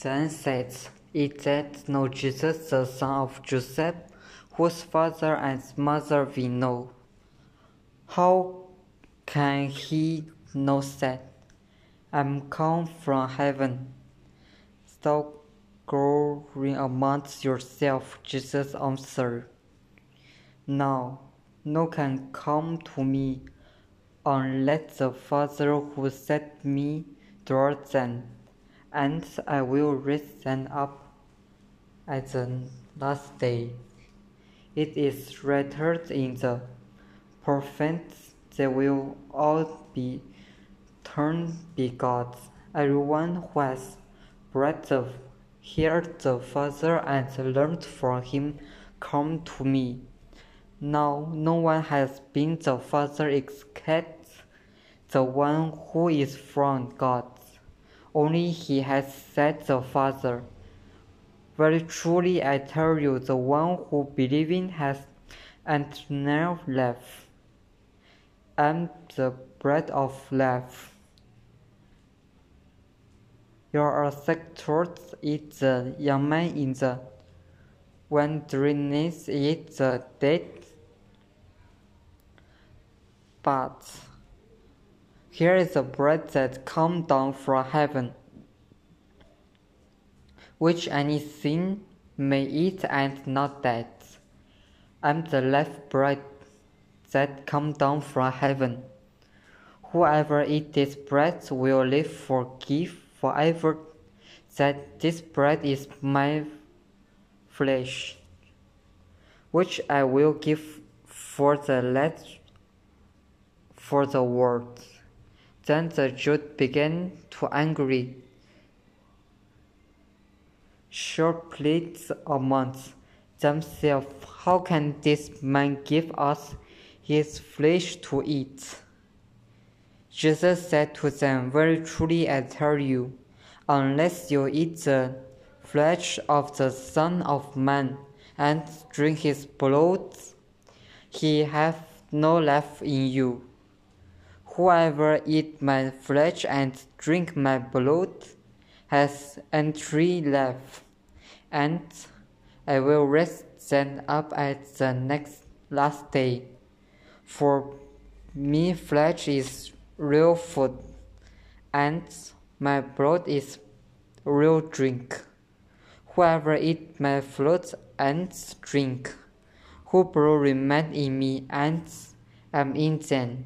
Then said, it that no Jesus, the son of Joseph, whose father and mother we know? How can he know that? I'm come from heaven. Stop glorying amongst yourself, Jesus answered. Now, no can come to me unless the Father who sent me draws them, and I will raise them up at the last day. It is written in the prophets, they will all be turned be gods. Everyone who has breath of heard the Father and learned from him come to me. Now no one has been the Father except the one who is from God. Only he has said the Father. Very truly I tell you, the one who believes has eternal life. I am the bread of life. Your ancestors eat the young man in the wilderness, is the dead. But here is the bread that come down from heaven, which any sin may eat and not dead. I am the life bread that come down from heaven. Whoever eats this bread will live for forgive forever. That this bread is my flesh, which I will give for the life for the world. Then the Jews began to angry. Sharply amongst themselves, how can this man give us his flesh to eat? Jesus said to them, Very truly I tell you, unless you eat the flesh of the Son of Man and drink his blood, he hath no life in you. Whoever eat my flesh and drink my blood has entry life, and I will raise them up at the next last day. For me flesh is real food, and my blood is real drink. Whoever eat my flesh and drink, who will remain in me and am in them